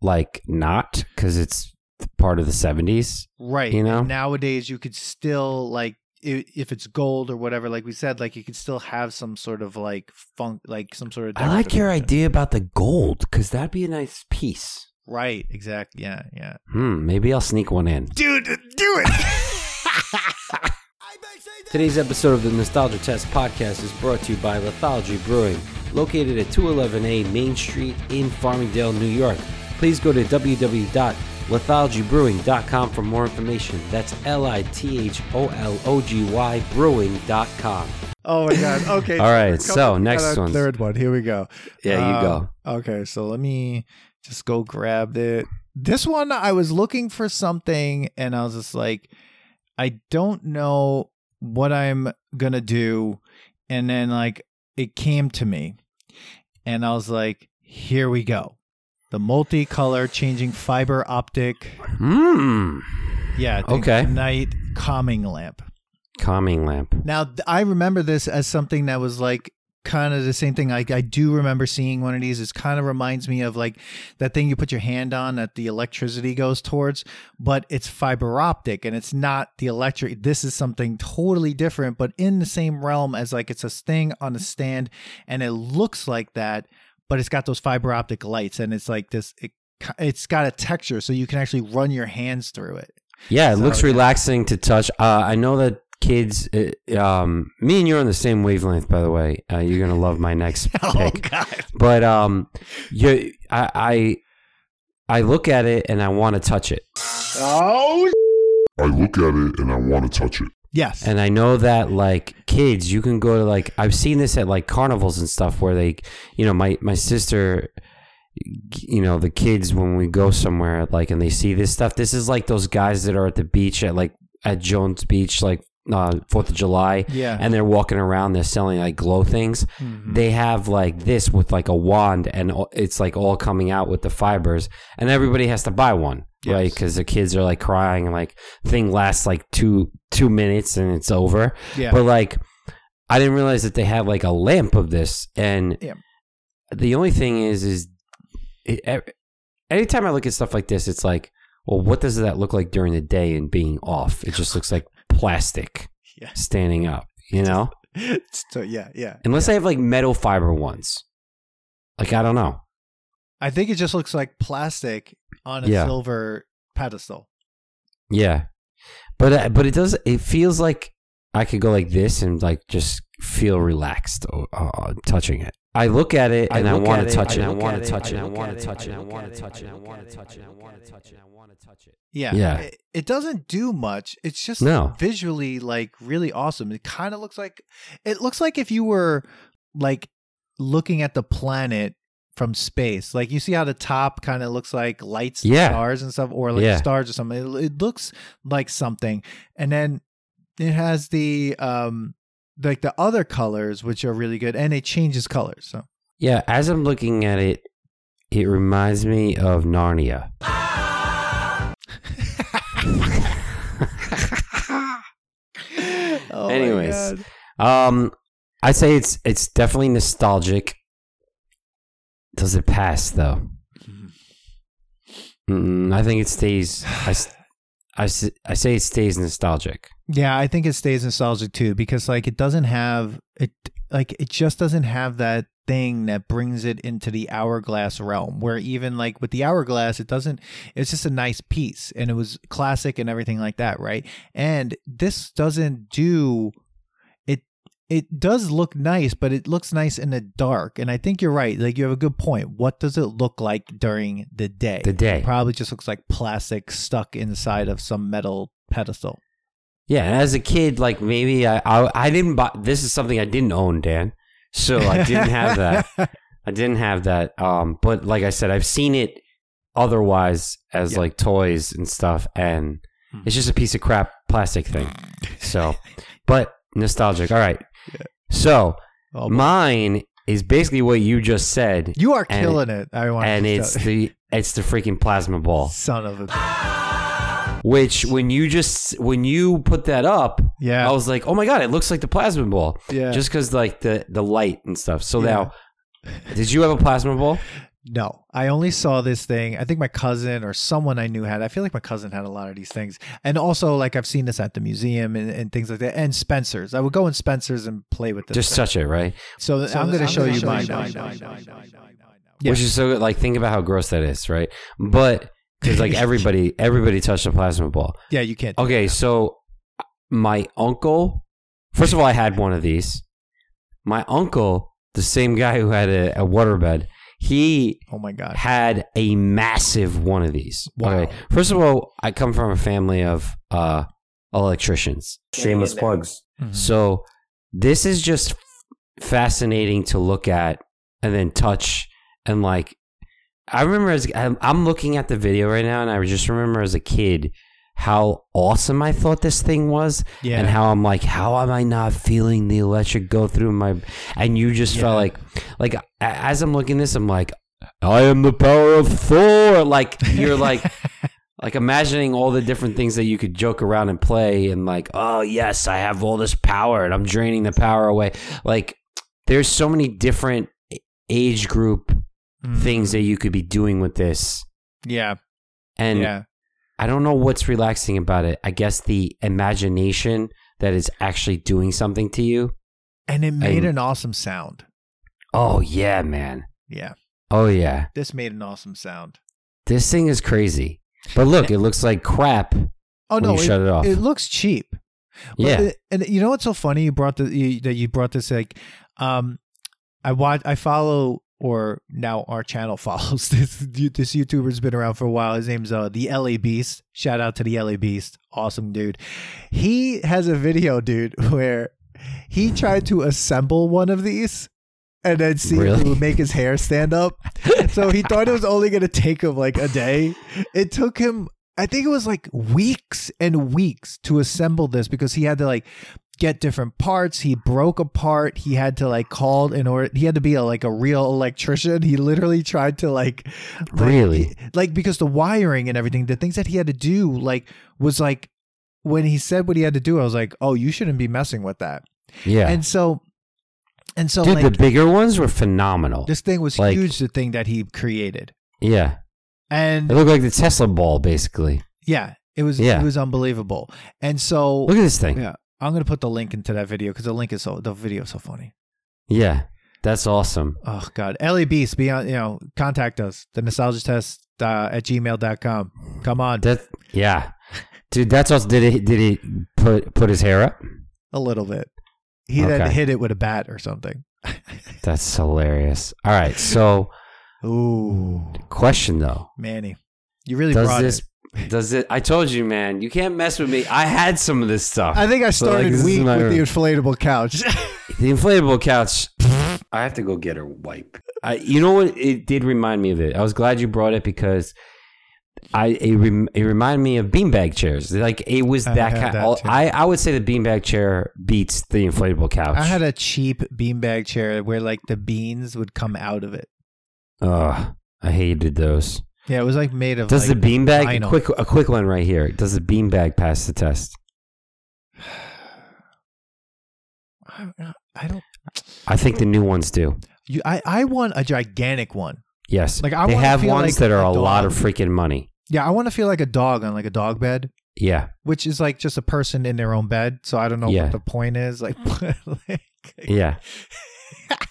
like not because it's part of the 70s. Right. You know? And nowadays you could still like if it's gold or whatever, like we said, like you could still have some sort of like funk, like some sort of. I like your to idea about the gold because that'd be a nice piece. Right. Exactly. Yeah. Yeah. Hmm. Maybe I'll sneak one in. Dude, do it. (laughs) Today's episode of the Nostalgia Test podcast is brought to you by Lithology Brewing, located at 211A Main Street in Farmingdale, New York. Please go to www.lithologybrewing.com for more information. That's L I T H O L O G Y brewing.com. oh my god. (laughs) Okay. All right, so next one. Third one. Here we go. Yeah, you Um, go. Okay, so let me just go grab it. This one, I was looking for something, and I was just like, I don't know what I'm gonna do, and then like it came to me, and I was like, here we go, the multicolor changing fiber optic, Hmm. yeah, Okay. night calming lamp. Calming lamp. Now I remember this as something that was like kind of the same thing. Like I do remember seeing one of these. It kind of reminds me of like that thing you put your hand on that the electricity goes towards, but it's fiber optic and it's not the electric. This is something totally different, but in the same realm as like it's a thing on a stand and it looks like that, but it's got those fiber optic lights and it's like this. It, it's got a texture, so you can actually run your hands through it. Yeah, it So, looks yeah. relaxing to touch. Uh, I know that kids, uh, um, me and you're on the same wavelength, by the way. Uh, you're gonna love my next (laughs) Oh pick. God! But um, you, I, I, I look at it and I want to touch it, Oh I look at it and I want to touch it. Yes. and I know that like kids, you can go to like I've seen this at like carnivals and stuff where they, you know, my my sister. You know the kids when we go somewhere like and they see this stuff. This is like those guys that are at the beach at like at Jones Beach, like uh, Fourth of July, yeah. and they're walking around. They're selling like glow things. Mhm. They have like this with like a wand, and it's like all coming out with the fibers, and everybody has to buy one, right? Because the kids are like crying, and like thing lasts like two two minutes, and it's over. yeah. But like, I didn't realize that they had like a lamp of this, and Yeah. the only thing is, is it, anytime I look at stuff like this, it's like, well, what does that look like during the day and being off? It just looks like plastic Yeah. standing up, you know. (laughs) so yeah, yeah. Unless they have like metal fiber ones, like I don't know. I think it just looks like plastic on a Yeah. silver pedestal. Yeah, but uh, but it does. It feels like I could go like this and like just feel relaxed uh, touching it. I look at it and I, look want to touch it. I I want to touch it. I I want to touch it. I I want to touch it. I I want to touch it. I I want to touch it. I want to touch it. Yeah. Yeah. It, it doesn't do much. It's just No. visually like really awesome. It kind of looks like it looks like if you were like looking at the planet from space. Like you see how the top kind of looks like lights and Yeah. stars and stuff or like Yeah. stars or something. It, it looks like something. And then it has the um like the other colors which are really good and it changes colors. So Yeah, as I'm looking at it, it reminds me of Narnia. (laughs) Oh Anyways. God. Um, I say it's it's definitely nostalgic. Does it pass though? Mm, I think it stays. I I say it stays nostalgic. Yeah, I think it stays nostalgic too because like it doesn't have it like it just doesn't have that thing that brings it into the hourglass realm where even like with the hourglass it doesn't it's just a nice piece and it was classic and everything like that, right? And this doesn't do it it does look nice, but it looks nice in the dark. And I think you're right. Like you have a good point. What does it look like during the day? The day. Probably just looks like plastic stuck inside of some metal pedestal. Yeah, and as a kid, like maybe I, I I didn't buy. This is something I didn't own, Dan. So I didn't have that. (laughs) I didn't have that. Um, but like I said, I've seen it otherwise as Yeah. like toys and stuff, and Hmm. it's just a piece of crap plastic thing. So, but nostalgic. All right. So Oh, mine is basically what you just said, You are killing it. I want and it's the it's the freaking plasma ball. son of a Which when you just when you put that up, yeah I was like, oh my god, it looks like the plasma ball. yeah. Just because like the the light and stuff. So Yeah. now, did you have a plasma ball? No, I only saw this thing. I think my cousin or someone I knew had. I feel like my cousin had a lot of these things, and also like I've seen this at the museum and, and things like that, and Spencer's. I would go in Spencer's and play with this. Just thing. touch it, right? So, So I'm going to show you show mine. you now. mine. Yeah. Which is so like think about how gross that is, right? But because like (laughs) everybody, everybody touched a plasma ball. Yeah, you can't. Okay, that. so my uncle, first of all, I had one of these. My uncle, the same guy who had a, a waterbed, he Oh my god. had a massive one of these. Wow. Okay. First of all, I come from a family of uh, electricians. Shameless plugs. Mhm. So this is just fascinating to look at and then touch and like I remember as I'm looking at the video right now and I just remember as a kid how awesome I thought this thing was yeah. and how I'm like how am I not feeling the electric go through my and you just Yeah. felt like like as I'm looking this I'm like I am the power of Thor like you're like (laughs) like imagining all the different things that you could joke around and play and like oh yes i have all this power and i'm draining the power away like there's so many different age group Mhm. things that you could be doing with this Yeah. and yeah. i don't know what's relaxing about it i guess the imagination that it's actually doing something to you And it made and- an awesome sound. oh yeah man Yeah. oh yeah This made an awesome sound. this thing is crazy but look it looks like crap Oh when no, you shut it off It looks cheap. Yeah it- and you know what's so funny? You brought the you, that you brought this like, um, I watch I follow or now our channel (laughs) follows this this YouTuber's been around for a while. His name's uh the LA Beast. Shout out to the LA Beast, awesome dude. He has a video, dude, (laughs) where he tried to assemble one of these. And then see if Really? it would make his hair stand up. (laughs) so he thought it was only going to take him like a day. It took him, I think it was like weeks and weeks to assemble this because he had to like get different parts. He broke a part. He had to like call in order. He had to be a, like a real electrician. He literally tried to like, like- Really? like because the wiring and everything, the things that he had to do, like was like when he said what he had to do, I was like, oh, you shouldn't be messing with that. yeah And so, and so dude like the bigger ones were phenomenal this thing was like- huge. The thing that he created, yeah and It looked like the Tesla ball, basically. yeah, it was Yeah. it was unbelievable. And so Look at this thing. Yeah, I'm gonna put the link into that video because the link is so the video is so funny. Yeah, that's awesome. Oh God, LA Beast, be on. You know, contact us. The nostalgia test uh, at gmail.com. Come on, That yeah, dude. That's also did he did he put put his hair up? a little bit. He then hit it with a bat or something. (laughs) That's hilarious. All right, so Ooh, question though, Manny, you really does brought this it. Does it? I told you, man, you can't mess with me. I had some of this stuff. I think I So, like, started this is weak my- with the inflatable couch. (laughs) the inflatable couch. I have to go get a wipe. I, you know what? It did remind me of it. I was glad you brought it because I it, rem, it reminded me of beanbag chairs. Like it was I that had kind. that too. I I would say the beanbag chair beats the inflatable couch. I had a cheap beanbag chair where like the beans would come out of it. Ugh, I hated those. Yeah, it was like made of. Does like, the beanbag a vinyl. quick a quick one right here? Does the beanbag pass the test? (sighs) I, I don't. I think the new ones do. You, I I want a gigantic one. Yes, Like, I they have ones like that are a a lot of freaking money. Yeah, I want to feel like a dog on like a dog bed, Yeah, which is like just a person in their own bed. So I don't know Yeah. what the point is. Like, (laughs) like yeah, yeah. (laughs)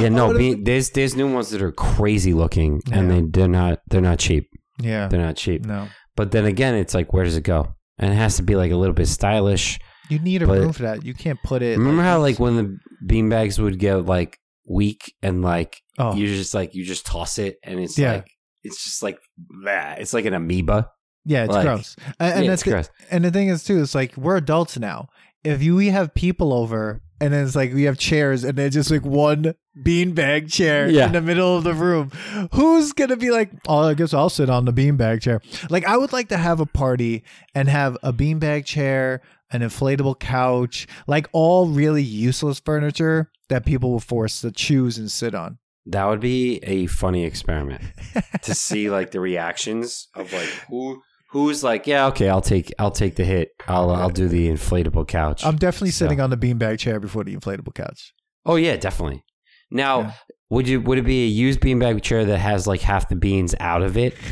Oh, no, would've- there's there's new ones that are crazy looking, and Yeah. they they're not they're not cheap. yeah, They're not cheap. no. But then again, it's like where does it go? And it has to be like a little bit stylish. You need a room for that. You can't put it. Remember how like when the beanbags would get like weak and like Oh, you just like you just toss it and it's Yeah. like it's just like bleh. it's like an amoeba. yeah, it's like- gross. And, and yeah, that's gross. and the thing is too, it's like we're adults now. If you we have people over and then it's like we have chairs and then just like one beanbag chair Yeah. in the middle of the room, who's gonna be like, oh, I guess I'll sit on the beanbag chair. Like I would like to have a party and have a beanbag chair, an inflatable couch, like all really useless furniture that people will force to choose and sit on. That would be a funny experiment to see like the reactions of like who who's like yeah okay I'll take I'll take the hit I'll I'll do the inflatable couch. I'm definitely So- sitting on the beanbag chair before the inflatable couch. oh yeah, definitely. Now Yeah. would you would it be a used beanbag chair that has like half the beans out of it? (laughs)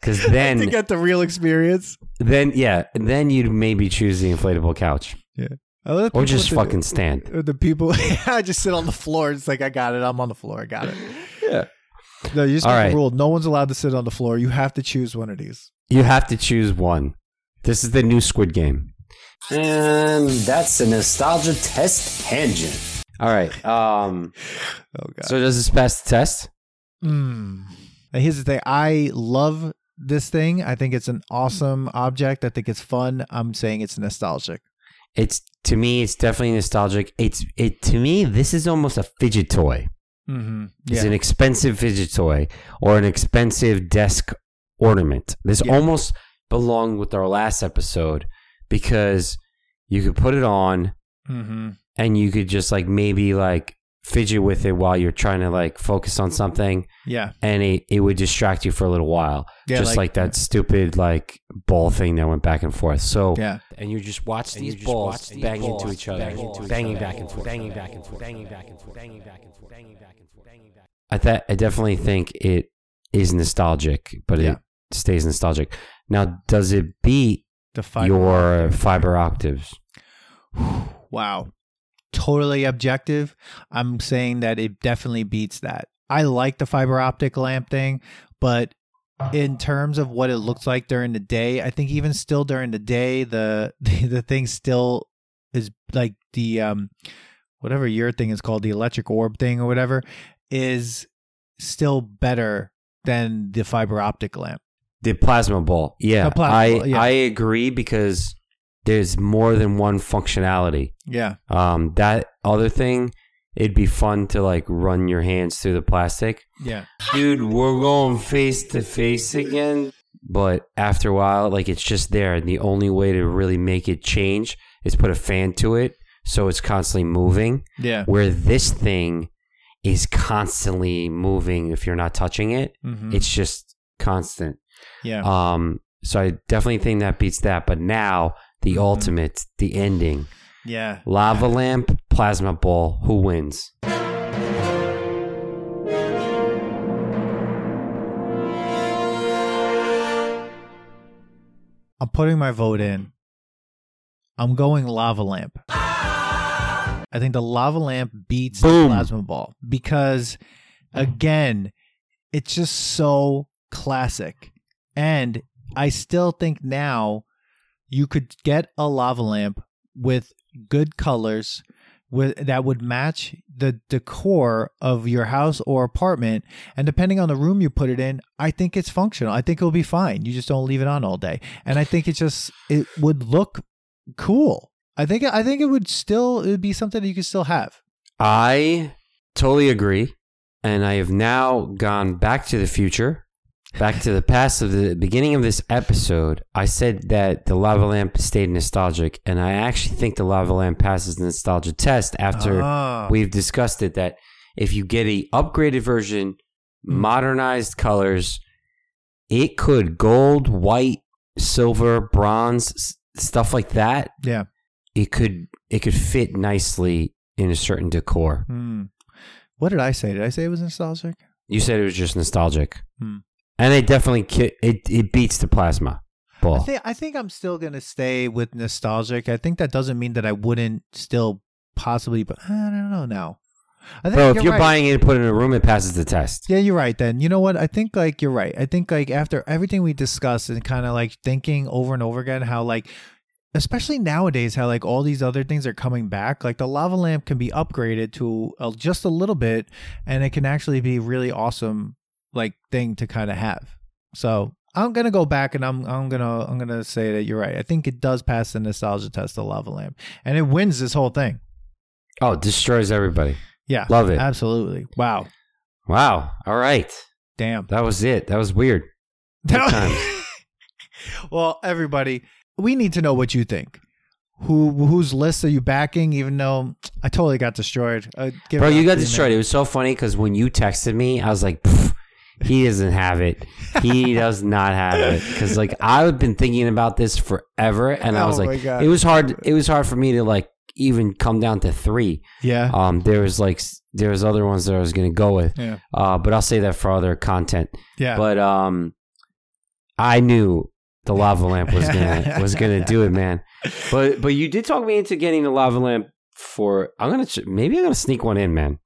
Because then to get the real experience. then yeah, then you'd maybe choose the inflatable couch love or just the- fucking stand. (laughs) the people. (laughs) I just sit on the floor. It's like I got it. I'm on the floor. I got it. Yeah. No, you just All make a rule. No one's allowed to sit on the floor. You have to choose one of these. You have to choose one. This is the new Squid Game. And that's a nostalgia test tangent. All right. Um. (laughs) Oh god. So does this pass the test? Mm. Now, here's the thing. I love this thing. I think it's an awesome object. I think it's fun. I'm saying it's nostalgic. It's to me. It's definitely nostalgic. It's it to me. This is almost a fidget toy. Mm-hmm. It's Yeah. an expensive fidget toy or an expensive desk ornament. This Yeah. almost belonged with our last episode because you could put it on mm-hmm. and you could just like maybe like fidget with it while you're trying to like focus on something Yeah. and it, it would distract you for a little while. Yeah, just like, that stupid like ball thing that went back and forth. So Yeah. and you just watch these balls watch these bang into each other, bang into each banging other, back and forth, banging banging back back and and forth, forth, banging banging back back and and forth, forth, banging banging back back and and forth, I thought I definitely think it is nostalgic, but Yeah. it stays nostalgic. Now, does it beat The fiber your optic. fiber optics? (sighs) wow. Totally objective. I'm saying that it definitely beats that. I like the fiber optic lamp thing, but in terms of what it looks like during the day, I think even still during the day, the (laughs) the, the thing still is like the um whatever your thing is called, the electric orb thing or whatever, is still better than the fiber optic lamp. The plasma ball. Yeah, plasma I ball, yeah. I agree because there's more than one functionality. Yeah. Um, that other thing, it'd be fun to like run your hands through the plastic. Yeah. Dude, we're going face to face again. But after a while, like it's just there, and the only way to really make it change is put a fan to it, so it's constantly moving. Yeah. Where this thing is constantly moving if you're not touching it. Mhm. It's just constant. yeah. Um, so I definitely think that beats that. But now the Mhm. ultimate, the ending, yeah. lava lamp, plasma ball. Who wins? I'm putting my vote in. I'm going lava lamp. I think the lava lamp beats Boom. the plasma ball because, again, it's just so classic. And I still think now you could get a lava lamp with good colors with that would match the decor of your house or apartment. And depending on the room you put it in i think it's functional. I think it'll be fine. You just don't leave it on all day. And i think it just it would look cool i think i think it would still it would be something that you could still have I totally agree. And I have now gone back to the future, back to the past of the beginning of this episode. I said that the lava lamp stayed nostalgic, and I actually think the lava lamp passes the nostalgia test after Ah. we've discussed it that if you get a upgraded version, Hmm. modernized colors, it could gold, white, silver, bronze, stuff like that. yeah It could it could fit nicely in a certain decor. Hmm. what did i say did i say it was nostalgic You said it was just nostalgic, Hmm. and it definitely ki- it it beats the plasma I ball. think I think I'm still gonna stay with nostalgic. I think that doesn't mean that I wouldn't still possibly, but I don't know now. I think Bro, if you're right. buying it and put it in a room, it passes the test. yeah, you're right. Then you know what? I think like you're right. I think like after everything we discussed and kind of like thinking over and over again, how like especially nowadays, how like all these other things are coming back. Like the lava lamp can be upgraded to uh, just a little bit, and it can actually be really awesome like thing to kind of have. So I'm gonna go back and I'm I'm gonna I'm gonna say that you're right. I think it does pass the nostalgia test, the lava lamp, and it wins this whole thing. Oh, it destroys everybody. Yeah, Love it. absolutely. Wow, Wow. All right. damn. That was it. That was weird. (laughs) Good times. Well, everybody, we need to know what you think. Who whose list are you backing? Even though I totally got destroyed, uh, Bro, it you got destroyed. It was so funny because when you texted me, I was like, he doesn't have it. He (laughs) does not have it. Because like I've been thinking about this forever, and I Oh was my like, it was hard. It was hard for me to like even come down to three. Yeah. Um, there was like there was other ones that I was gonna go with. Yeah. Uh, but I'll say that for other content. Yeah. But um, I knew the lava lamp was gonna (laughs) was gonna do it, man. But but you did talk me into getting the lava lamp for. I'm gonna ch- maybe I'm gonna sneak one in, man.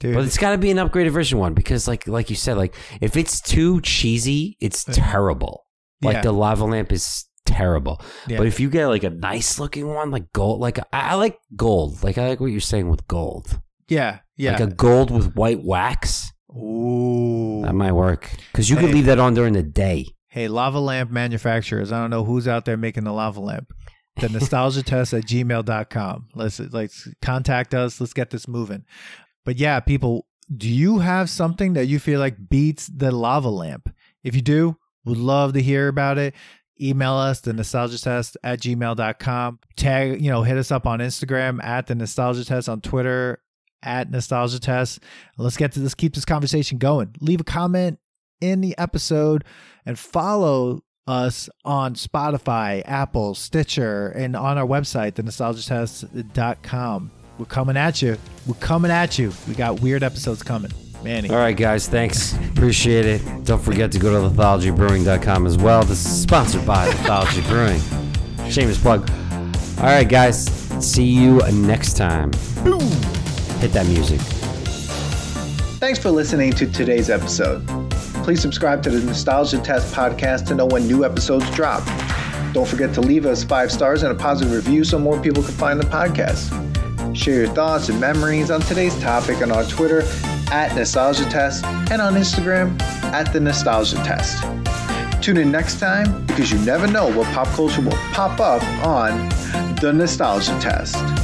Dude. But it's got to be an upgraded version one because, like like you said, like if it's too cheesy, it's terrible. Like Yeah. the lava lamp is terrible. Yeah. But if you get like a nice looking one, like gold, like I, I like gold. Like I like what you're saying with gold. yeah. Yeah. Like a gold with white wax. Ooh. That might work because you Hey. could leave that on during the day. Hey, lava lamp manufacturers. I don't know who's out there making the lava lamp. The nostalgia test at gmail.com. Let's let's contact us. Let's get this moving. But yeah, people, do you have something that you feel like beats the lava lamp? If you do, would love to hear about it. Email us the nostalgia test at gmail.com. Tag, you know, hit us up on Instagram at the nostalgia test on Twitter at nostalgia test. Let's get to this, keep this conversation going. Leave a comment in the episode and follow us on Spotify, Apple, Stitcher, and on our website, thenostalgiatest.com. We're coming at you. We're coming at you. We got weird episodes coming. Manny. All right, guys. Thanks. Appreciate it. Don't forget to go to lithologybrewing.com as well. This is sponsored by Lithology Brewing. Shameless plug. All right, guys. See you next time. Hit that music. Thanks for listening to today's episode. Please subscribe to the Nostalgia Test podcast to know when new episodes drop. Don't forget to leave us five stars and a positive review so more people can find the podcast. Share your thoughts and memories on today's topic on our Twitter at Nostalgia Test and on Instagram at the Nostalgia Test. Tune in next time because you never know what pop culture will pop up on the Nostalgia Test.